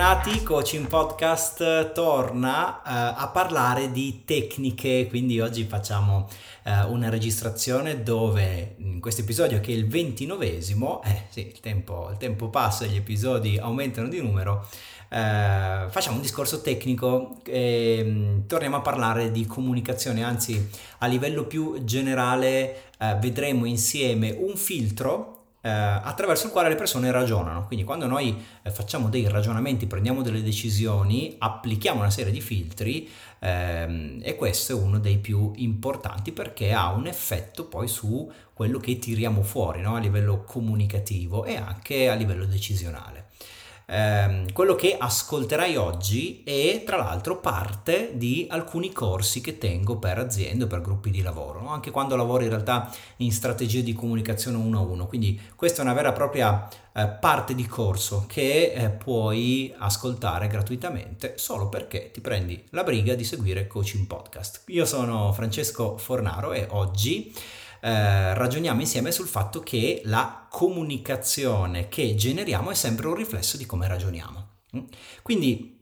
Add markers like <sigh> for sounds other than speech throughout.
bentornati. Coaching Podcast torna uh, a parlare di tecniche, quindi oggi facciamo uh, una registrazione dove in questo episodio che è il ventinovesimo, eh sì, il tempo, il tempo passa, gli episodi aumentano di numero, Uh, facciamo un discorso tecnico e um, torniamo a parlare di comunicazione, anzi a livello più generale uh, vedremo insieme un filtro eh, attraverso il quale le persone ragionano. Quindi quando noi eh, facciamo dei ragionamenti, prendiamo delle decisioni, applichiamo una serie di filtri ehm, e questo è uno dei più importanti perché ha un effetto poi su quello che tiriamo fuori no? a livello comunicativo e anche a livello decisionale ehm, quello che ascolterai oggi è tra l'altro parte di alcuni corsi che tengo per aziende per gruppi di lavoro, no? anche quando lavoro in realtà in strategie di comunicazione uno a uno, quindi questa è una vera e propria eh, parte di corso che eh, puoi ascoltare gratuitamente solo perché ti prendi la briga di seguire Coaching Podcast. Io sono Francesco Fornaro e oggi eh, ragioniamo insieme sul fatto che la comunicazione che generiamo è sempre un riflesso di come ragioniamo. Mm? Quindi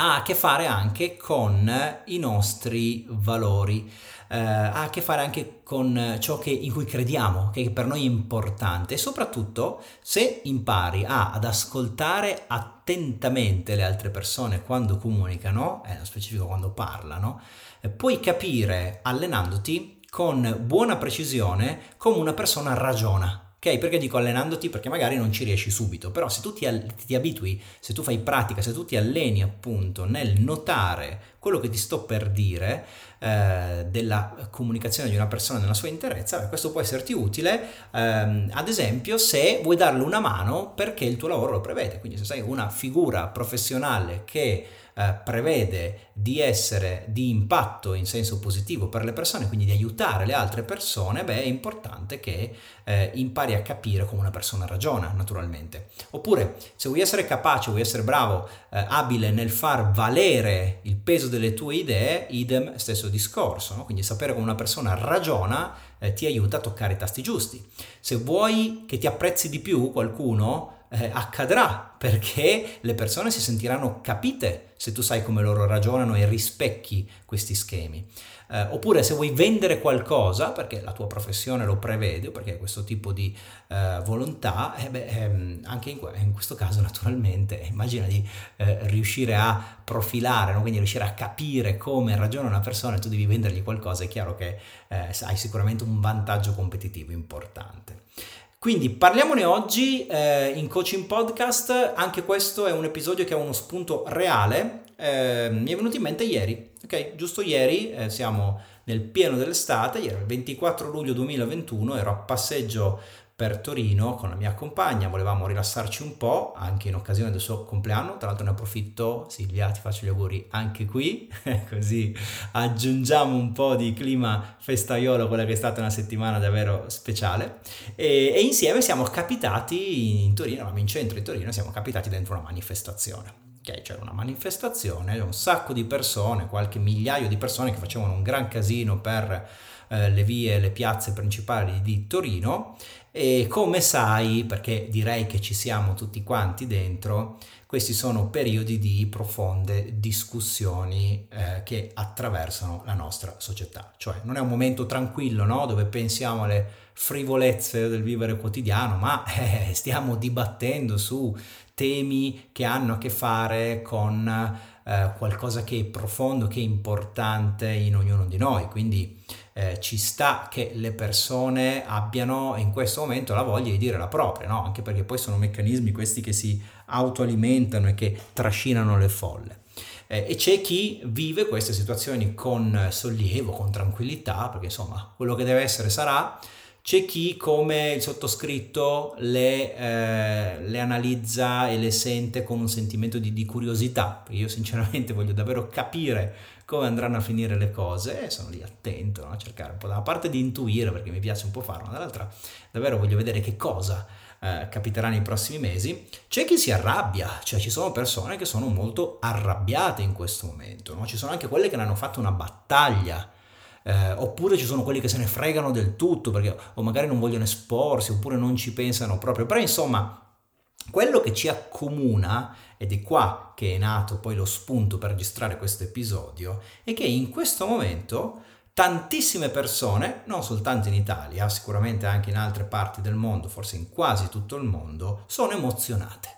ha a che fare anche con i nostri valori, eh, ha a che fare anche con ciò che, in cui crediamo, che per noi è importante e soprattutto se impari a, ad ascoltare attentamente le altre persone quando comunicano, eh, nello specifico quando parlano, eh, puoi capire allenandoti con buona precisione come una persona ragiona. Ok, perché dico allenandoti? Perché magari non ci riesci subito, però se tu ti, ti, abitui, se tu fai pratica, se tu ti alleni appunto nel notare quello che ti sto per dire eh, della comunicazione di una persona nella sua interezza, beh, questo può esserti utile, ehm, ad esempio se vuoi darle una mano perché il tuo lavoro lo prevede, quindi se sei una figura professionale che eh, prevede di essere di impatto in senso positivo per le persone, quindi di aiutare le altre persone, beh, è importante che eh, impari a capire come una persona ragiona, naturalmente. Oppure, se vuoi essere capace, vuoi essere bravo, eh, abile nel far valere il peso delle tue idee, idem stesso discorso, no? quindi sapere come una persona ragiona eh, ti aiuta a toccare i tasti giusti. Se vuoi che ti apprezzi di più qualcuno, eh, accadrà perché le persone si sentiranno capite se tu sai come loro ragionano e rispecchi questi schemi. Eh, oppure se vuoi vendere qualcosa, perché la tua professione lo prevede, o perché hai questo tipo di eh, volontà, eh beh, ehm, anche in, in, questo caso naturalmente <laughs> immagina di eh, riuscire a profilare, no? quindi riuscire a capire come ragiona una persona e tu devi vendergli qualcosa, è chiaro che eh, hai sicuramente un vantaggio competitivo importante. Quindi parliamone oggi eh, in Coaching Podcast, anche questo è un episodio che ha uno spunto reale, eh, mi è venuto in mente ieri, ok? Giusto ieri, eh, siamo nel pieno dell'estate, ieri il 24 luglio 2021, ero a passeggio per Torino con la mia compagna, volevamo rilassarci un po' anche in occasione del suo compleanno, tra l'altro ne approfitto. Silvia, ti faccio gli auguri anche qui, <laughs> così aggiungiamo un po' di clima festaiolo, quella che è stata una settimana davvero speciale. E, e insieme siamo capitati in Torino, in centro di Torino, siamo capitati dentro una manifestazione. Okay, c'era una manifestazione, un sacco di persone, qualche migliaio di persone che facevano un gran casino per eh, le vie, le piazze principali di Torino e come sai, perché direi che ci siamo tutti quanti dentro, questi sono periodi di profonde discussioni eh, che attraversano la nostra società. Cioè non è un momento tranquillo no? dove pensiamo alle frivolezze del vivere quotidiano, ma <laughs> eh, stiamo dibattendo su temi che hanno a che fare con eh, qualcosa che è profondo, che è importante in ognuno di noi. Quindi eh, ci sta che le persone abbiano in questo momento la voglia di dire la propria, no? anche perché poi sono meccanismi questi che si autoalimentano e che trascinano le folle. Eh, e c'è chi vive queste situazioni con sollievo, con tranquillità, perché insomma quello che deve essere sarà. C'è chi come il sottoscritto le, eh, le, analizza e le sente con un sentimento di, di curiosità, io sinceramente <laughs> voglio davvero capire come andranno a finire le cose e sono lì attento no? a cercare un po' da una parte di intuire perché mi piace un po' farlo, ma dall'altra davvero voglio vedere che cosa eh, capiterà nei prossimi mesi. C'è chi si arrabbia, cioè ci sono persone che sono molto arrabbiate in questo momento, no? ci sono anche quelle che ne hanno fatto una battaglia. Eh, oppure ci sono quelli che se ne fregano del tutto perché o magari non vogliono esporsi oppure non ci pensano proprio però insomma Quello che ci accomuna, ed è qua che è nato poi lo spunto per registrare questo episodio, è che in questo momento tantissime persone, non soltanto in Italia, sicuramente anche in altre parti del mondo, forse in quasi tutto il mondo, sono emozionate.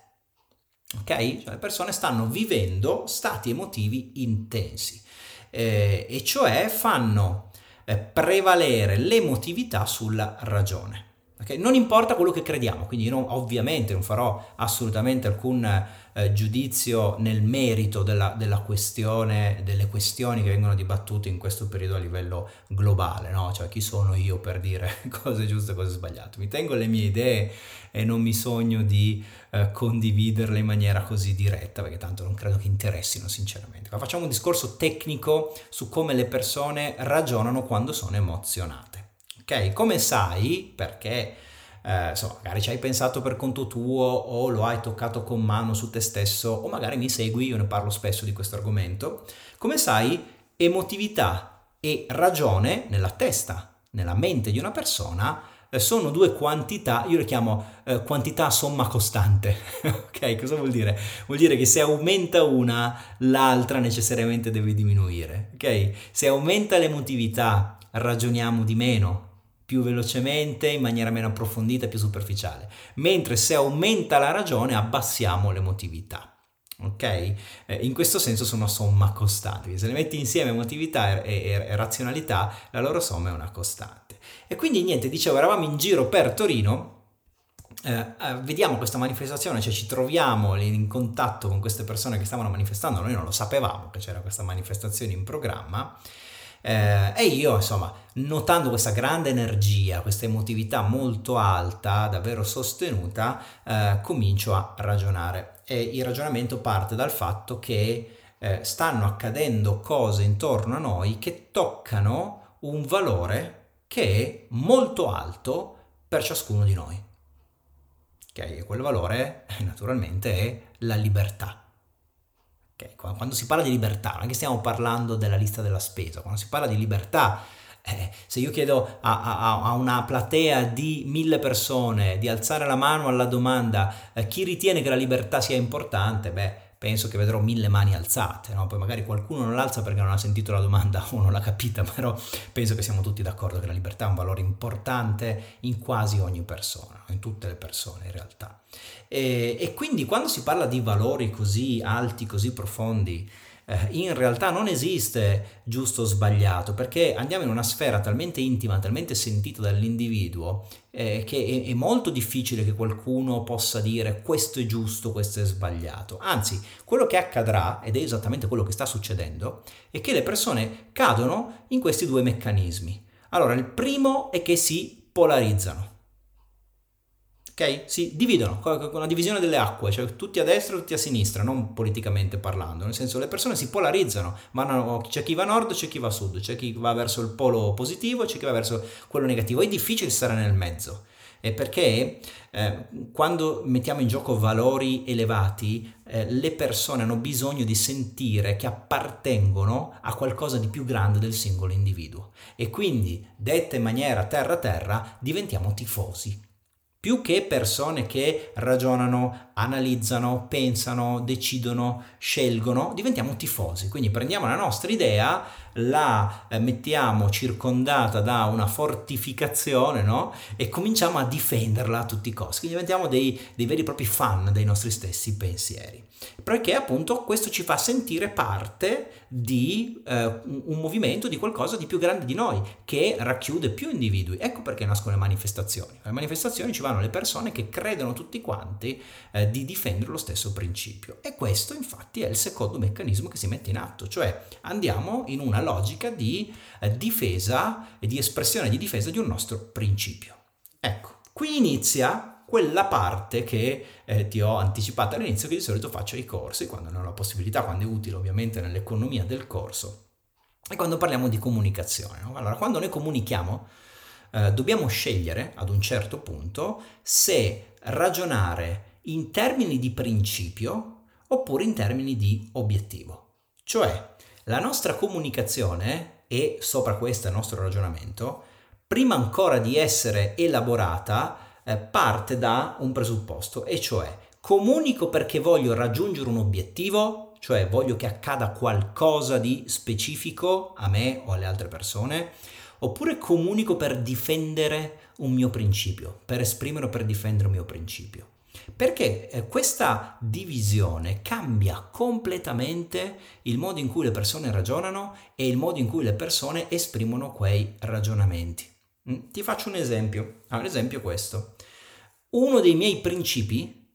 Ok? Cioè, le persone stanno vivendo stati emotivi intensi eh, e cioè fanno eh, prevalere l'emotività sulla ragione. Okay? Non importa quello che crediamo, quindi io non, ovviamente non farò assolutamente alcun eh, giudizio nel merito della, della, questione, delle questioni che vengono dibattute in questo periodo a livello globale, no? Cioè chi sono io per dire <laughs> cose giuste e cose sbagliate? Mi tengo le mie idee e non mi sogno di eh, condividerle in maniera così diretta, perché tanto non credo che interessino sinceramente. Ma facciamo un discorso tecnico su come le persone ragionano quando sono emozionate. Come sai, perché eh, insomma, magari ci hai pensato per conto tuo o lo hai toccato con mano su te stesso o magari mi segui, io ne parlo spesso di questo argomento. Come sai, emotività e ragione nella testa, nella mente di una persona eh, sono due quantità, io le chiamo eh, quantità somma costante. <laughs> ok, cosa vuol dire? Vuol dire che se aumenta una, l'altra necessariamente deve diminuire. Ok? Se aumenta l'emotività, ragioniamo di meno, più velocemente, in maniera meno approfondita, più superficiale. Mentre se aumenta la ragione abbassiamo l'emotività. Ok? Eh, in questo senso sono somma costante. Se le metti insieme emotività e, e, e razionalità, la loro somma è una costante. E quindi niente, dicevo, eravamo in giro per Torino eh, eh, vediamo questa manifestazione, cioè ci troviamo in contatto con queste persone che stavano manifestando, noi non lo sapevamo che c'era questa manifestazione in programma eh, e io, insomma, notando questa grande energia, questa emotività molto alta, davvero sostenuta, eh, comincio a ragionare. E il ragionamento parte dal fatto che eh, stanno accadendo cose intorno a noi che toccano un valore che è molto alto per ciascuno di noi. Ok, e quel valore naturalmente è la libertà. Okay? Quando si parla di libertà, non è che stiamo parlando della lista della spesa, quando si parla di libertà, eh, se io chiedo a, a, a, una platea di mille persone di alzare la mano alla domanda eh, chi ritiene che la libertà sia importante, beh, penso che vedrò mille mani alzate, no? poi magari qualcuno non l'alza perché non ha sentito la domanda <laughs> o non l'ha capita, però penso che siamo tutti d'accordo che la libertà è un valore importante in quasi ogni persona, in tutte le persone in realtà. E, e quindi quando si parla di valori così alti, così profondi, eh, in realtà non esiste giusto o sbagliato, perché andiamo in una sfera talmente intima, talmente sentita dall'individuo, eh, che è, è, molto difficile che qualcuno possa dire questo è giusto, questo è sbagliato. Anzi, quello che accadrà, ed è esattamente quello che sta succedendo, è che le persone cadono in questi due meccanismi. Allora, il primo è che si polarizzano ok? Si dividono con una divisione delle acque, cioè tutti a destra e tutti a sinistra, non politicamente parlando, nel senso le persone si polarizzano, vanno, c'è chi va a nord, c'è chi va a sud, c'è chi va verso il polo positivo, c'è chi va verso quello negativo, è difficile stare nel mezzo. E perché eh, quando mettiamo in gioco valori elevati, eh, le persone hanno bisogno di sentire che appartengono a qualcosa di più grande del singolo individuo. E quindi, detta in maniera terra-terra, diventiamo tifosi più che persone che ragionano, analizzano, pensano, decidono, scelgono, diventiamo tifosi. Quindi prendiamo la nostra idea, la eh, mettiamo circondata da una fortificazione no? e cominciamo a difenderla a tutti i costi. Quindi diventiamo dei, dei veri e propri fan dei nostri stessi pensieri. Perché appunto questo ci fa sentire parte di eh, un movimento, di qualcosa di più grande di noi, che racchiude più individui. Ecco perché nascono le manifestazioni. Le manifestazioni ci vanno le persone che credono tutti quanti eh, di difendere lo stesso principio. E questo infatti è il secondo meccanismo che si mette in atto, cioè andiamo in una logica di eh, difesa e di espressione di difesa di un nostro principio. Ecco, qui inizia quella parte che eh, ti ho anticipato all'inizio che di solito faccio ai corsi, quando ne ho la possibilità, quando è utile ovviamente nell'economia del corso, e quando parliamo di comunicazione. No? Allora, quando noi comunichiamo, eh, dobbiamo scegliere ad un certo punto se ragionare in termini di principio oppure in termini di obiettivo. Cioè, la nostra comunicazione, e sopra questo il nostro ragionamento, prima ancora di essere elaborata, eh, parte da un presupposto, e cioè Comunico perché voglio raggiungere un obiettivo, cioè voglio che accada qualcosa di specifico a me o alle altre persone, oppure comunico per difendere un mio principio, per esprimere o per difendere un mio principio. Perché eh, questa divisione cambia completamente il modo in cui le persone ragionano e il modo in cui le persone esprimono quei ragionamenti. Mm, ti faccio un esempio. Ah, un esempio questo. Uno dei miei principi,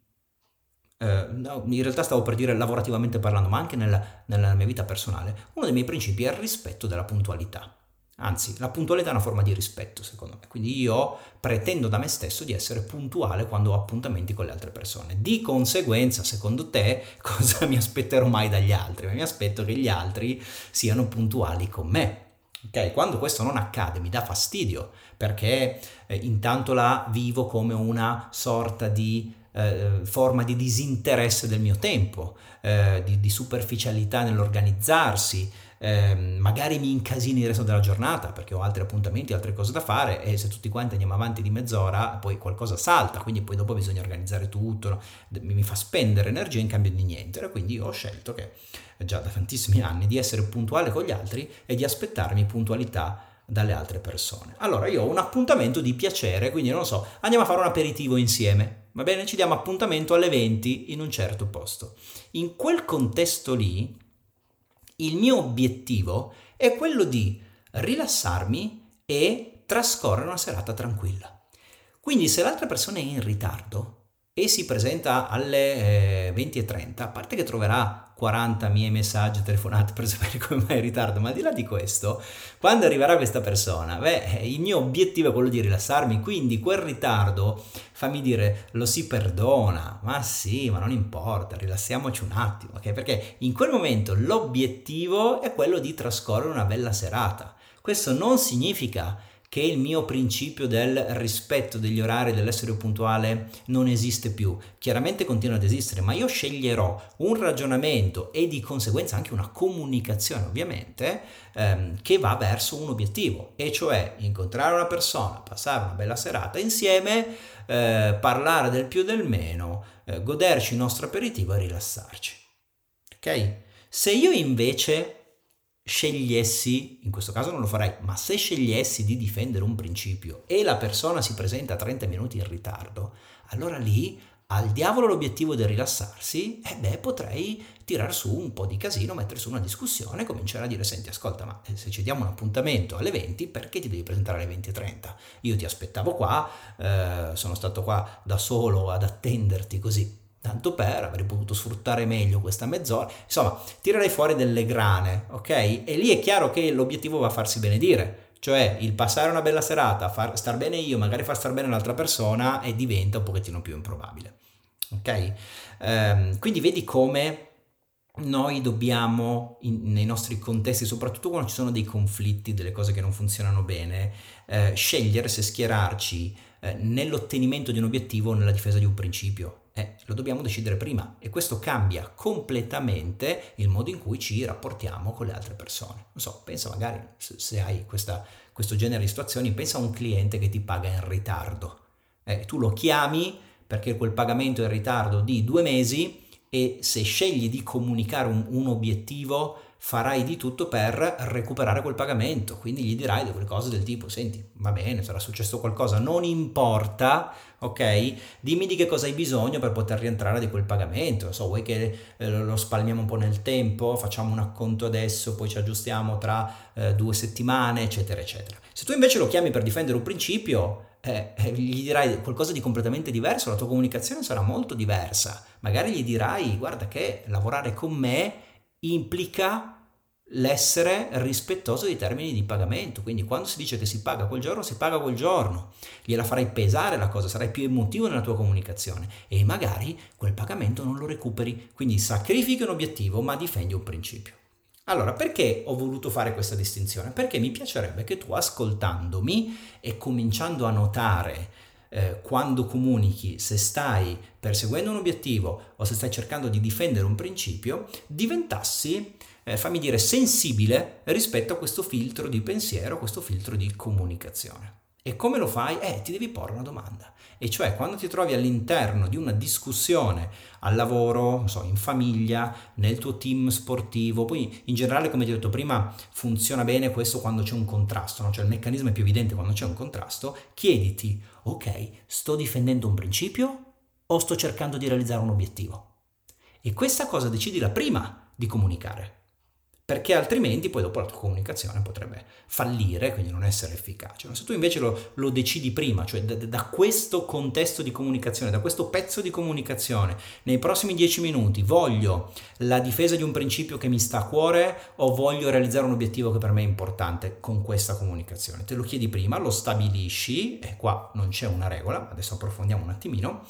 eh, no, in realtà stavo per dire lavorativamente parlando, ma anche nella, nella mia vita personale, uno dei miei principi è il rispetto della puntualità. Anzi, la puntualità è una forma di rispetto, secondo me. Quindi io pretendo da me stesso di essere puntuale quando ho appuntamenti con le altre persone. Di conseguenza, secondo te, <laughs> cosa mi aspetterò mai dagli altri? Mi aspetto che gli altri siano puntuali con me. Ok, quando questo non accade mi dà fastidio perché eh, intanto la vivo come una sorta di eh, forma di disinteresse del mio tempo, eh, di, di superficialità nell'organizzarsi, eh, magari mi incasini il resto della giornata perché ho altri appuntamenti, altre cose da fare e se tutti quanti andiamo avanti di mezz'ora poi qualcosa salta, quindi poi dopo bisogna organizzare tutto, no? mi fa spendere energia in cambio di niente e quindi ho scelto che già da tantissimi anni di essere puntuale con gli altri e di aspettarmi puntualità dalle altre persone. Allora io ho un appuntamento di piacere, quindi non so, andiamo a fare un aperitivo insieme. Va bene, ci diamo appuntamento alle 20 in un certo posto. In quel contesto lì il mio obiettivo è quello di rilassarmi e trascorrere una serata tranquilla. Quindi se l'altra persona è in ritardo e si presenta alle eh, 20.30, a parte che troverà 40 miei messaggi, telefonate per sapere <laughs> come mai in ritardo, ma al di là di questo, quando arriverà questa persona, beh, il mio obiettivo è quello di rilassarmi, quindi quel ritardo, fammi dire, lo si perdona, ma sì, ma non importa, rilassiamoci un attimo, ok? Perché in quel momento l'obiettivo è quello di trascorrere una bella serata. Questo non significa che il mio principio del rispetto degli orari, dell'essere puntuale non esiste più. Chiaramente continua ad esistere, ma io sceglierò un ragionamento e di conseguenza anche una comunicazione, ovviamente, ehm, che va verso un obiettivo, e cioè incontrare una persona, passare una bella serata insieme, eh, parlare del più e del meno, eh, goderci il nostro aperitivo e rilassarci. Ok? Se io invece scegliessi, in questo caso non lo farei, ma se scegliessi di difendere un principio e la persona si presenta a 30 minuti in ritardo, allora lì al diavolo l'obiettivo del rilassarsi, e eh beh, potrei tirar su un po' di casino, mettere su una discussione, cominciare a dire, senti, ascolta, ma eh, se ci diamo un appuntamento alle 20, perché ti devi presentare alle 20.30? Io ti aspettavo qua, eh, sono stato qua da solo ad attenderti così tanto per, avrei potuto sfruttare meglio questa mezz'ora, insomma, tirerei fuori delle grane, ok? E lì è chiaro che l'obiettivo va a farsi benedire, cioè il passare una bella serata, far star bene io, magari far star bene l'altra persona e diventa un pochettino più improbabile, ok? Ehm, quindi vedi come noi dobbiamo, in, nei nostri contesti, soprattutto quando ci sono dei conflitti, delle cose che non funzionano bene, eh, scegliere se schierarci eh, nell'ottenimento di un obiettivo o nella difesa di un principio. Eh, lo dobbiamo decidere prima e questo cambia completamente il modo in cui ci rapportiamo con le altre persone. Non so, pensa magari se, hai questa, questo genere di situazioni, pensa a un cliente che ti paga in ritardo. Eh, tu lo chiami perché quel pagamento è in ritardo di due mesi e se scegli di comunicare un, un obiettivo farai di tutto per recuperare quel pagamento, quindi gli dirai delle cose del tipo, senti, va bene, sarà successo qualcosa, non importa, ok? Dimmi di che cosa hai bisogno per poter rientrare di quel pagamento, so, vuoi che eh, lo spalmiamo un po' nel tempo, facciamo un acconto adesso, poi ci aggiustiamo tra eh, due settimane, eccetera, eccetera. Se tu invece lo chiami per difendere un principio, eh, eh, gli dirai qualcosa di completamente diverso, la tua comunicazione sarà molto diversa. Magari gli dirai, guarda che lavorare con me implica l'essere rispettoso dei termini di pagamento. Quindi quando si dice che si paga quel giorno, si paga quel giorno. Gliela farai pesare la cosa, sarai più emotivo nella tua comunicazione e magari quel pagamento non lo recuperi. Quindi sacrifichi un obiettivo ma difendi un principio. Allora, perché ho voluto fare questa distinzione? Perché mi piacerebbe che tu ascoltandomi e cominciando a notare eh, quando comunichi, se stai perseguendo un obiettivo o se stai cercando di difendere un principio, diventassi, eh, fammi dire, sensibile rispetto a questo filtro di pensiero, a questo filtro di comunicazione. E come lo fai? Eh, ti devi porre una domanda. E cioè quando ti trovi all'interno di una discussione al lavoro, so, in famiglia, nel tuo team sportivo, poi in generale come ti ho detto prima funziona bene questo quando c'è un contrasto, no? cioè il meccanismo è più evidente quando c'è un contrasto, chiediti, ok, sto difendendo un principio o sto cercando di realizzare un obiettivo? E questa cosa decidila prima di comunicare perché altrimenti poi dopo la tua comunicazione potrebbe fallire, quindi non essere efficace. Se tu invece lo, lo decidi prima, cioè da, da, questo contesto di comunicazione, da questo pezzo di comunicazione, nei prossimi dieci minuti voglio la difesa di un principio che mi sta a cuore o voglio realizzare un obiettivo che per me è importante con questa comunicazione. Te lo chiedi prima, lo stabilisci, e qua non c'è una regola, adesso approfondiamo un attimino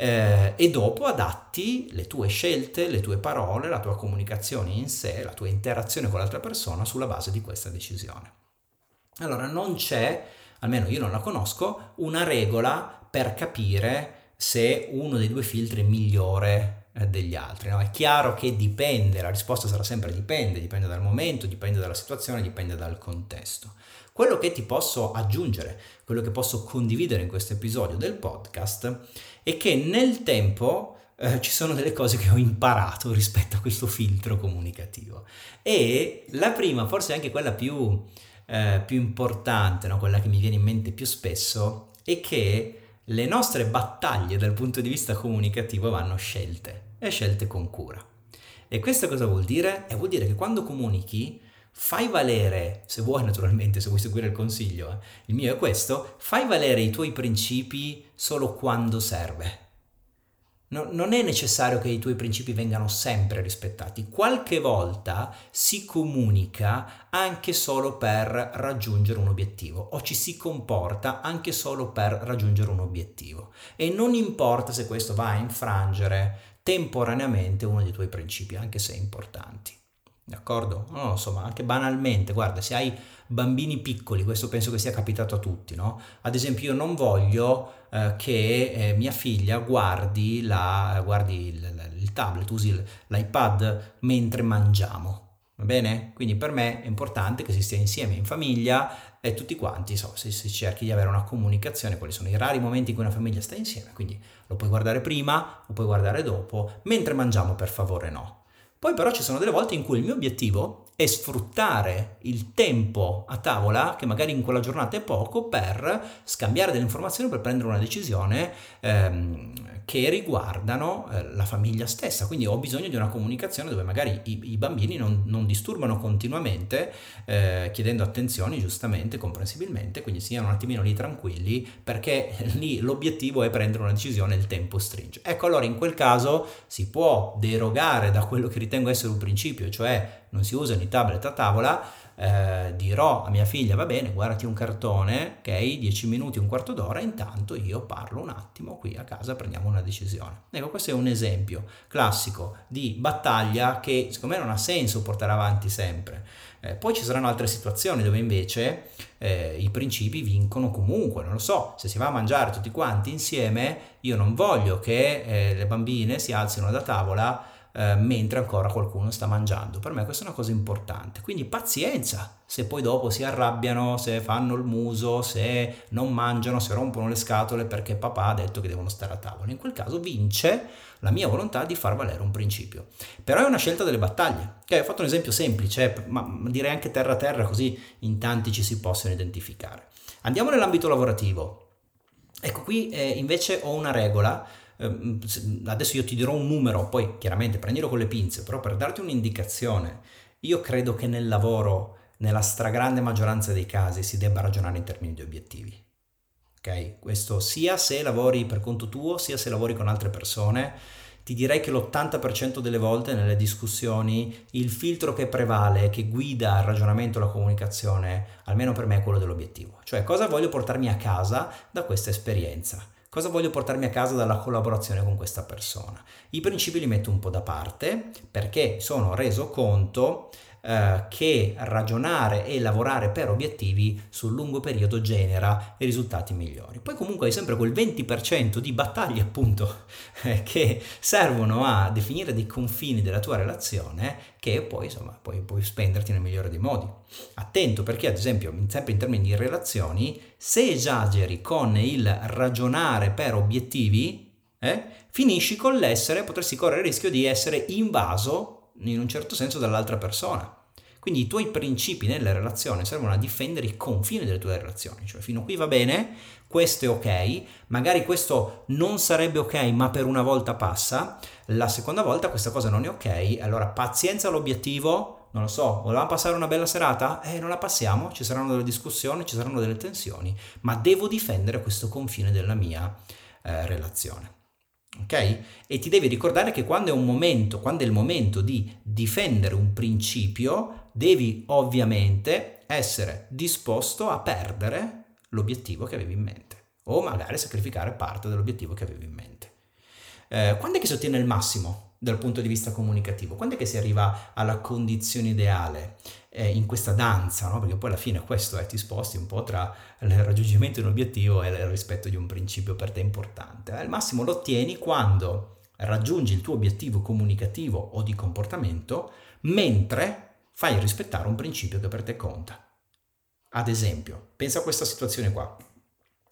eh, e dopo adatti le tue scelte, le tue parole, la tua comunicazione in sé, la tua interazione con l'altra persona sulla base di questa decisione. Allora non c'è, almeno io non la conosco, una regola per capire se uno dei due filtri è migliore eh, degli altri. No? È chiaro che dipende, la risposta sarà sempre dipende, dipende dal momento, dipende dalla situazione, dipende dal contesto. Quello che ti posso aggiungere, quello che posso condividere in questo episodio del podcast è che nel tempo eh, ci sono delle cose che ho imparato rispetto a questo filtro comunicativo. E la prima, forse anche quella più, eh, più importante, no? quella che mi viene in mente più spesso, è che le nostre battaglie dal punto di vista comunicativo vanno scelte e scelte con cura. E questo cosa vuol dire? E vuol dire che quando comunichi fai valere, se vuoi naturalmente, se vuoi seguire il consiglio, eh, il mio è questo, fai valere i tuoi principi solo quando serve. No, non è necessario che i tuoi principi vengano sempre rispettati, qualche volta si comunica anche solo per raggiungere un obiettivo o ci si comporta anche solo per raggiungere un obiettivo e non importa se questo va a infrangere temporaneamente uno dei tuoi principi, anche se importanti. D'accordo? No, insomma, anche banalmente, guarda, se hai bambini piccoli, questo penso che sia capitato a tutti, no? Ad esempio, io non voglio eh, che eh, mia figlia guardi, la, guardi il, il tablet, usi l'iPad mentre mangiamo. Va bene? Quindi per me è importante che si stia insieme in famiglia e tutti quanti, so, se, se cerchi di avere una comunicazione, quali sono i rari momenti in cui una famiglia sta insieme, quindi lo puoi guardare prima, lo puoi guardare dopo, mentre mangiamo per favore no. Poi però ci sono delle volte in cui il mio obiettivo è sfruttare il tempo a tavola, che magari in quella giornata è poco, per scambiare delle informazioni, per prendere una decisione ehm, che riguardano eh, la famiglia stessa. Quindi ho bisogno di una comunicazione dove magari i, i bambini non, non, disturbano continuamente, eh, chiedendo attenzioni giustamente, comprensibilmente, quindi siano un attimino lì tranquilli, perché <laughs> lì l'obiettivo è prendere una decisione e il tempo stringe. Ecco, allora in quel caso si può derogare da quello che ritengo essere un principio, cioè non si usano i tablet a tavola, eh, dirò a mia figlia va bene, guardati un cartone, ok, 10 minuti, un quarto d'ora, intanto io parlo un attimo qui a casa, prendiamo una decisione. Ecco, questo è un esempio classico di battaglia che secondo me non ha senso portare avanti sempre. Eh, poi ci saranno altre situazioni dove invece eh, i principi vincono comunque, non lo so, se si va a mangiare tutti quanti insieme, io non voglio che eh, le bambine si alzino da tavola eh, mentre ancora qualcuno sta mangiando. Per me questa è una cosa importante. Quindi pazienza se poi dopo si arrabbiano, se fanno il muso, se non mangiano, se rompono le scatole perché papà ha detto che devono stare a tavola. In quel caso vince la mia volontà di far valere un principio. Però è una scelta delle battaglie. Okay, ho fatto un esempio semplice, ma direi anche terra a terra così in tanti ci si possono identificare. Andiamo nell'ambito lavorativo. Ecco qui eh, invece ho una regola Ehm, adesso io ti dirò un numero, poi chiaramente prendilo con le pinze, però per darti un'indicazione, io credo che nel lavoro, nella stragrande maggioranza dei casi, si debba ragionare in termini di obiettivi. Ok? Questo sia se lavori per conto tuo, sia se lavori con altre persone. Ti direi che l'80% delle volte nelle discussioni il filtro che prevale, che guida il ragionamento e la comunicazione, almeno per me è quello dell'obiettivo. Cioè cosa voglio portarmi a casa da questa esperienza Cosa voglio portarmi a casa dalla collaborazione con questa persona? I principi li metto un po' da parte perché sono reso conto eh, che ragionare e lavorare per obiettivi sul lungo periodo genera risultati migliori. Poi comunque hai sempre quel 20% di battaglie appunto <laughs> eh, che servono a definire dei confini della tua relazione che poi insomma puoi, puoi spenderti nel migliore dei modi. Attento perché ad esempio sempre in termini di relazioni se esageri con il ragionare per obiettivi eh, finisci con l'essere, potresti correre il rischio di essere invaso in un certo senso dall'altra persona. Quindi i tuoi principi nelle relazioni servono a difendere i confini delle tue relazioni, cioè fino qui va bene, questo è ok, magari questo non sarebbe ok ma per una volta passa, la seconda volta questa cosa non è ok, allora pazienza all'obiettivo, non lo so, volevamo passare una bella serata? Eh, non la passiamo, ci saranno delle discussioni, ci saranno delle tensioni, ma devo difendere questo confine della mia eh, relazione ok? E ti devi ricordare che quando è un momento, quando è il momento di difendere un principio, devi ovviamente essere disposto a perdere l'obiettivo che avevi in mente o magari sacrificare parte dell'obiettivo che avevi in mente. Eh, quando è che si ottiene il massimo dal punto di vista comunicativo? Quando è che si arriva alla condizione ideale? eh, in questa danza, no? perché poi alla fine questo è, ti sposti un po' tra il raggiungimento di un obiettivo e il rispetto di un principio per te importante. Al massimo lo ottieni quando raggiungi il tuo obiettivo comunicativo o di comportamento mentre fai rispettare un principio che per te conta. Ad esempio, pensa a questa situazione qua.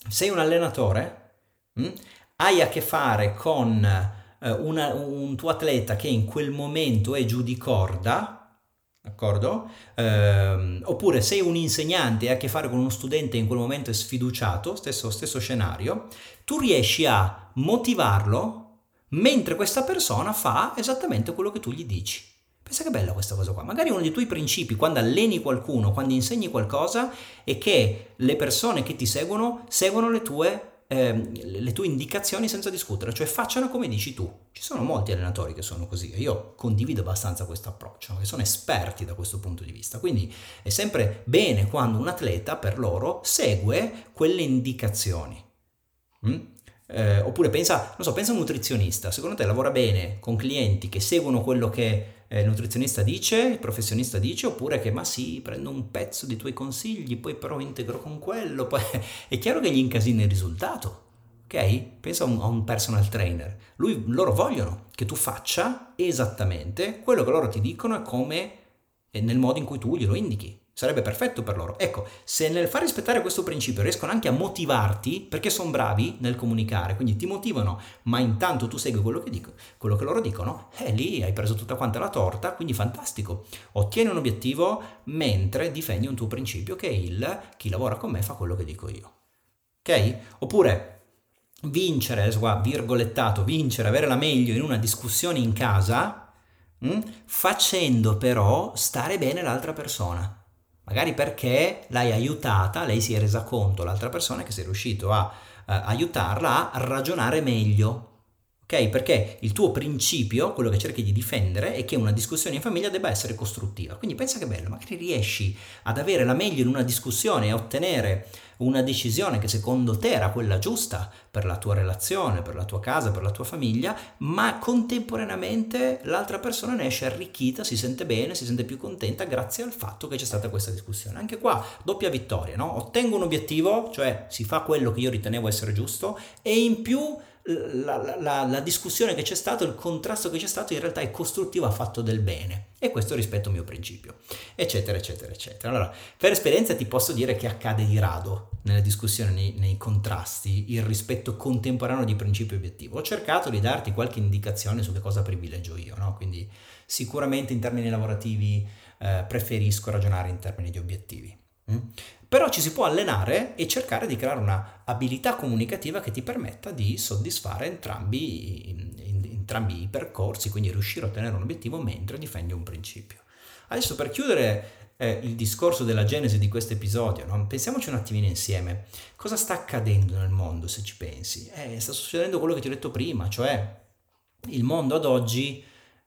Sei un allenatore, mh? Hm? hai a che fare con eh, una, un tuo atleta che in quel momento è giù di corda, d'accordo? Eh, oppure sei un insegnante e hai a che fare con uno studente in quel momento è sfiduciato, stesso, stesso scenario, tu riesci a motivarlo mentre questa persona fa esattamente quello che tu gli dici. Pensa che bella questa cosa qua. Magari uno dei tuoi principi quando alleni qualcuno, quando insegni qualcosa, è che le persone che ti seguono seguono le tue eh, le tue indicazioni senza discutere, cioè facciano come dici tu. Ci sono molti allenatori che sono così, io condivido abbastanza questo approccio, che sono esperti da questo punto di vista, quindi è sempre bene quando un atleta per loro segue quelle indicazioni. Mm? Eh, oppure pensa, non so, pensa a un nutrizionista, secondo te lavora bene con clienti che seguono quello che eh, il nutrizionista dice, il professionista dice, oppure che ma sì, prendo un pezzo dei tuoi consigli, poi però integro con quello, <laughs> poi è chiaro che gli incasina il risultato. Ok? Pensa a un, a un personal trainer. Lui, loro vogliono che tu faccia esattamente quello che loro ti dicono e come nel modo in cui tu glielo indichi sarebbe perfetto per loro. Ecco, se nel far rispettare questo principio riescono anche a motivarti, perché sono bravi nel comunicare, quindi ti motivano, ma intanto tu segui quello che, dico, quello che loro dicono, e eh, lì hai preso tutta quanta la torta, quindi fantastico. Ottieni un obiettivo mentre difendi un tuo principio che è il chi lavora con me fa quello che dico io. Ok? Oppure vincere, qua virgolettato, vincere, avere la meglio in una discussione in casa, mh, hm, facendo però stare bene l'altra persona magari perché l'hai aiutata, lei si è resa conto, l'altra persona, che sei riuscito a uh, aiutarla a ragionare meglio. Ok? Perché il tuo principio, quello che cerchi di difendere, è che una discussione in famiglia debba essere costruttiva. Quindi pensa che bello, magari riesci ad avere la meglio in una discussione e ottenere una decisione che secondo te era quella giusta per la tua relazione, per la tua casa, per la tua famiglia, ma contemporaneamente l'altra persona ne esce arricchita, si sente bene, si sente più contenta grazie al fatto che c'è stata questa discussione. Anche qua doppia vittoria, no? Ottengo un obiettivo, cioè si fa quello che io ritenevo essere giusto e in più la, la, la, discussione che c'è stato, il contrasto che c'è stato in realtà è costruttivo, ha fatto del bene e questo rispetto al mio principio, eccetera, eccetera, eccetera. Allora, per esperienza ti posso dire che accade di rado nelle discussioni, nei, nei contrasti, il rispetto contemporaneo di principio e obiettivo. Ho cercato di darti qualche indicazione su che cosa privilegio io, no? quindi sicuramente in termini lavorativi eh, preferisco ragionare in termini di obiettivi. Mm? Però ci si può allenare e cercare di creare una abilità comunicativa che ti permetta di soddisfare entrambi, entrambi i percorsi, quindi riuscire a ottenere un obiettivo mentre difendi un principio. Adesso per chiudere eh, il discorso della genesi di questo episodio, no? pensiamoci un attimino insieme. Cosa sta accadendo nel mondo se ci pensi? Eh, sta succedendo quello che ti ho detto prima, cioè il mondo ad oggi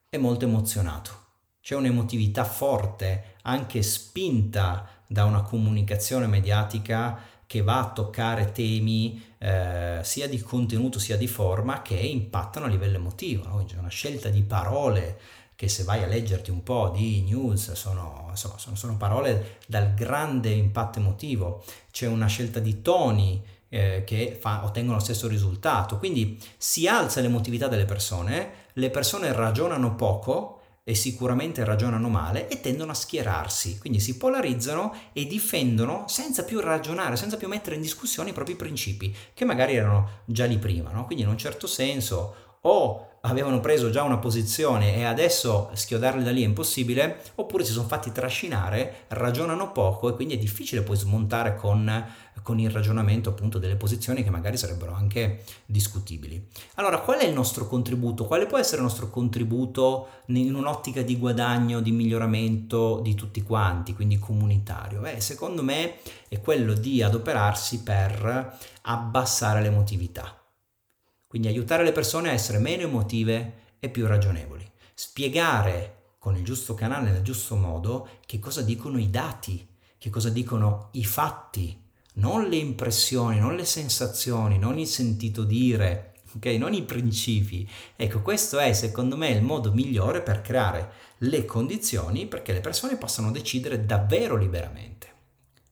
è molto emozionato. C'è un'emotività forte, anche spinta da una comunicazione mediatica che va a toccare temi eh, sia di contenuto sia di forma che impattano a livello emotivo. No? C'è una scelta di parole che se vai a leggerti un po' di news sono, insomma, sono, sono parole dal grande impatto emotivo, c'è una scelta di toni eh, che fa, ottengono lo stesso risultato, quindi si alza l'emotività delle persone, le persone ragionano poco, e sicuramente ragionano male e tendono a schierarsi, quindi si polarizzano e difendono senza più ragionare, senza più mettere in discussione i propri principi, che magari erano già lì prima, no? quindi in un certo senso o avevano preso già una posizione e adesso schiodarli da lì è impossibile, oppure si sono fatti trascinare, ragionano poco e quindi è difficile poi smontare con, con, il ragionamento appunto delle posizioni che magari sarebbero anche discutibili. Allora, qual è il nostro contributo? Quale può essere il nostro contributo in un'ottica di guadagno, di miglioramento di tutti quanti, quindi comunitario? Beh, secondo me è quello di adoperarsi per abbassare l'emotività quindi aiutare le persone a essere meno emotive e più ragionevoli. Spiegare con il giusto canale, nel giusto modo, che cosa dicono i dati, che cosa dicono i fatti, non le impressioni, non le sensazioni, non il sentito dire, <laughs> ok? Non i principi. Ecco, questo è secondo me il modo migliore per creare le condizioni perché le persone possano decidere davvero liberamente.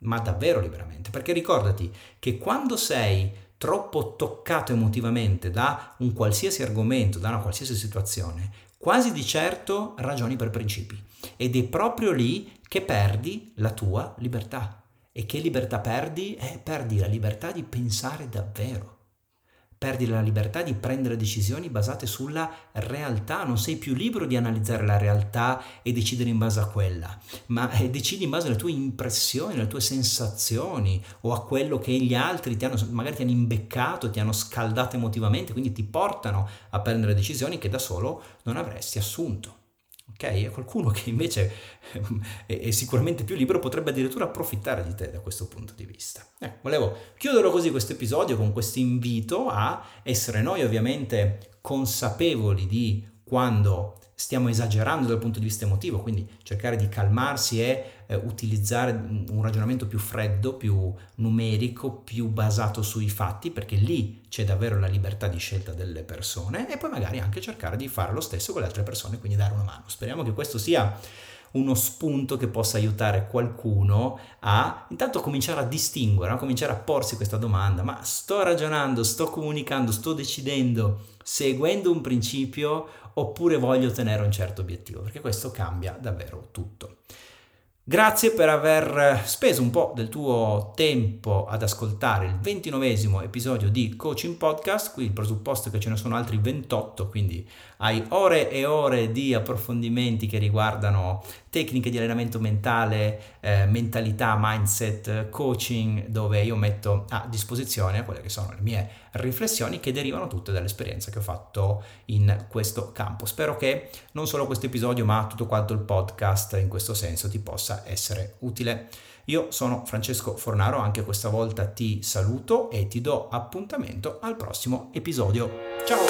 Ma davvero liberamente, perché ricordati che quando sei troppo toccato emotivamente da un qualsiasi argomento, da una qualsiasi situazione, quasi di certo ragioni per principi. Ed è proprio lì che perdi la tua libertà. E che libertà perdi? Eh, perdi la libertà di pensare davvero perdi la libertà di prendere decisioni basate sulla realtà, non sei più libero di analizzare la realtà e decidere in base a quella, ma eh, decidi in base alle tue impressioni, alle tue sensazioni o a quello che gli altri ti hanno, magari ti hanno imbeccato, ti hanno scaldato emotivamente, quindi ti portano a prendere decisioni che da solo non avresti assunto ok? E qualcuno che invece è, sicuramente più libero potrebbe addirittura approfittare di te da questo punto di vista. Eh, volevo chiudere così questo episodio con questo invito a essere noi ovviamente consapevoli di quando stiamo esagerando dal punto di vista emotivo, quindi cercare di calmarsi e eh, utilizzare un ragionamento più freddo, più numerico, più basato sui fatti, perché lì c'è davvero la libertà di scelta delle persone e poi magari anche cercare di fare lo stesso con le altre persone, quindi dare una mano. Speriamo che questo sia uno spunto che possa aiutare qualcuno a intanto cominciare a distinguere, a cominciare a porsi questa domanda, ma sto ragionando, sto comunicando, sto decidendo seguendo un principio oppure voglio ottenere un certo obiettivo, perché questo cambia davvero tutto. Grazie per aver speso un po' del tuo tempo ad ascoltare il ventinovesimo episodio di Coaching Podcast. Qui il presupposto è che ce ne sono altri 28, quindi hai ore e ore di approfondimenti che riguardano tecniche di allenamento mentale, eh, mentalità, mindset, coaching, dove io metto a disposizione quelle che sono le mie riflessioni che derivano tutte dall'esperienza che ho fatto in questo campo. Spero che non solo questo episodio, ma tutto quanto il podcast in questo senso ti possa essere utile. Io sono Francesco Fornaro, anche questa volta ti saluto e ti do appuntamento al prossimo episodio. Ciao!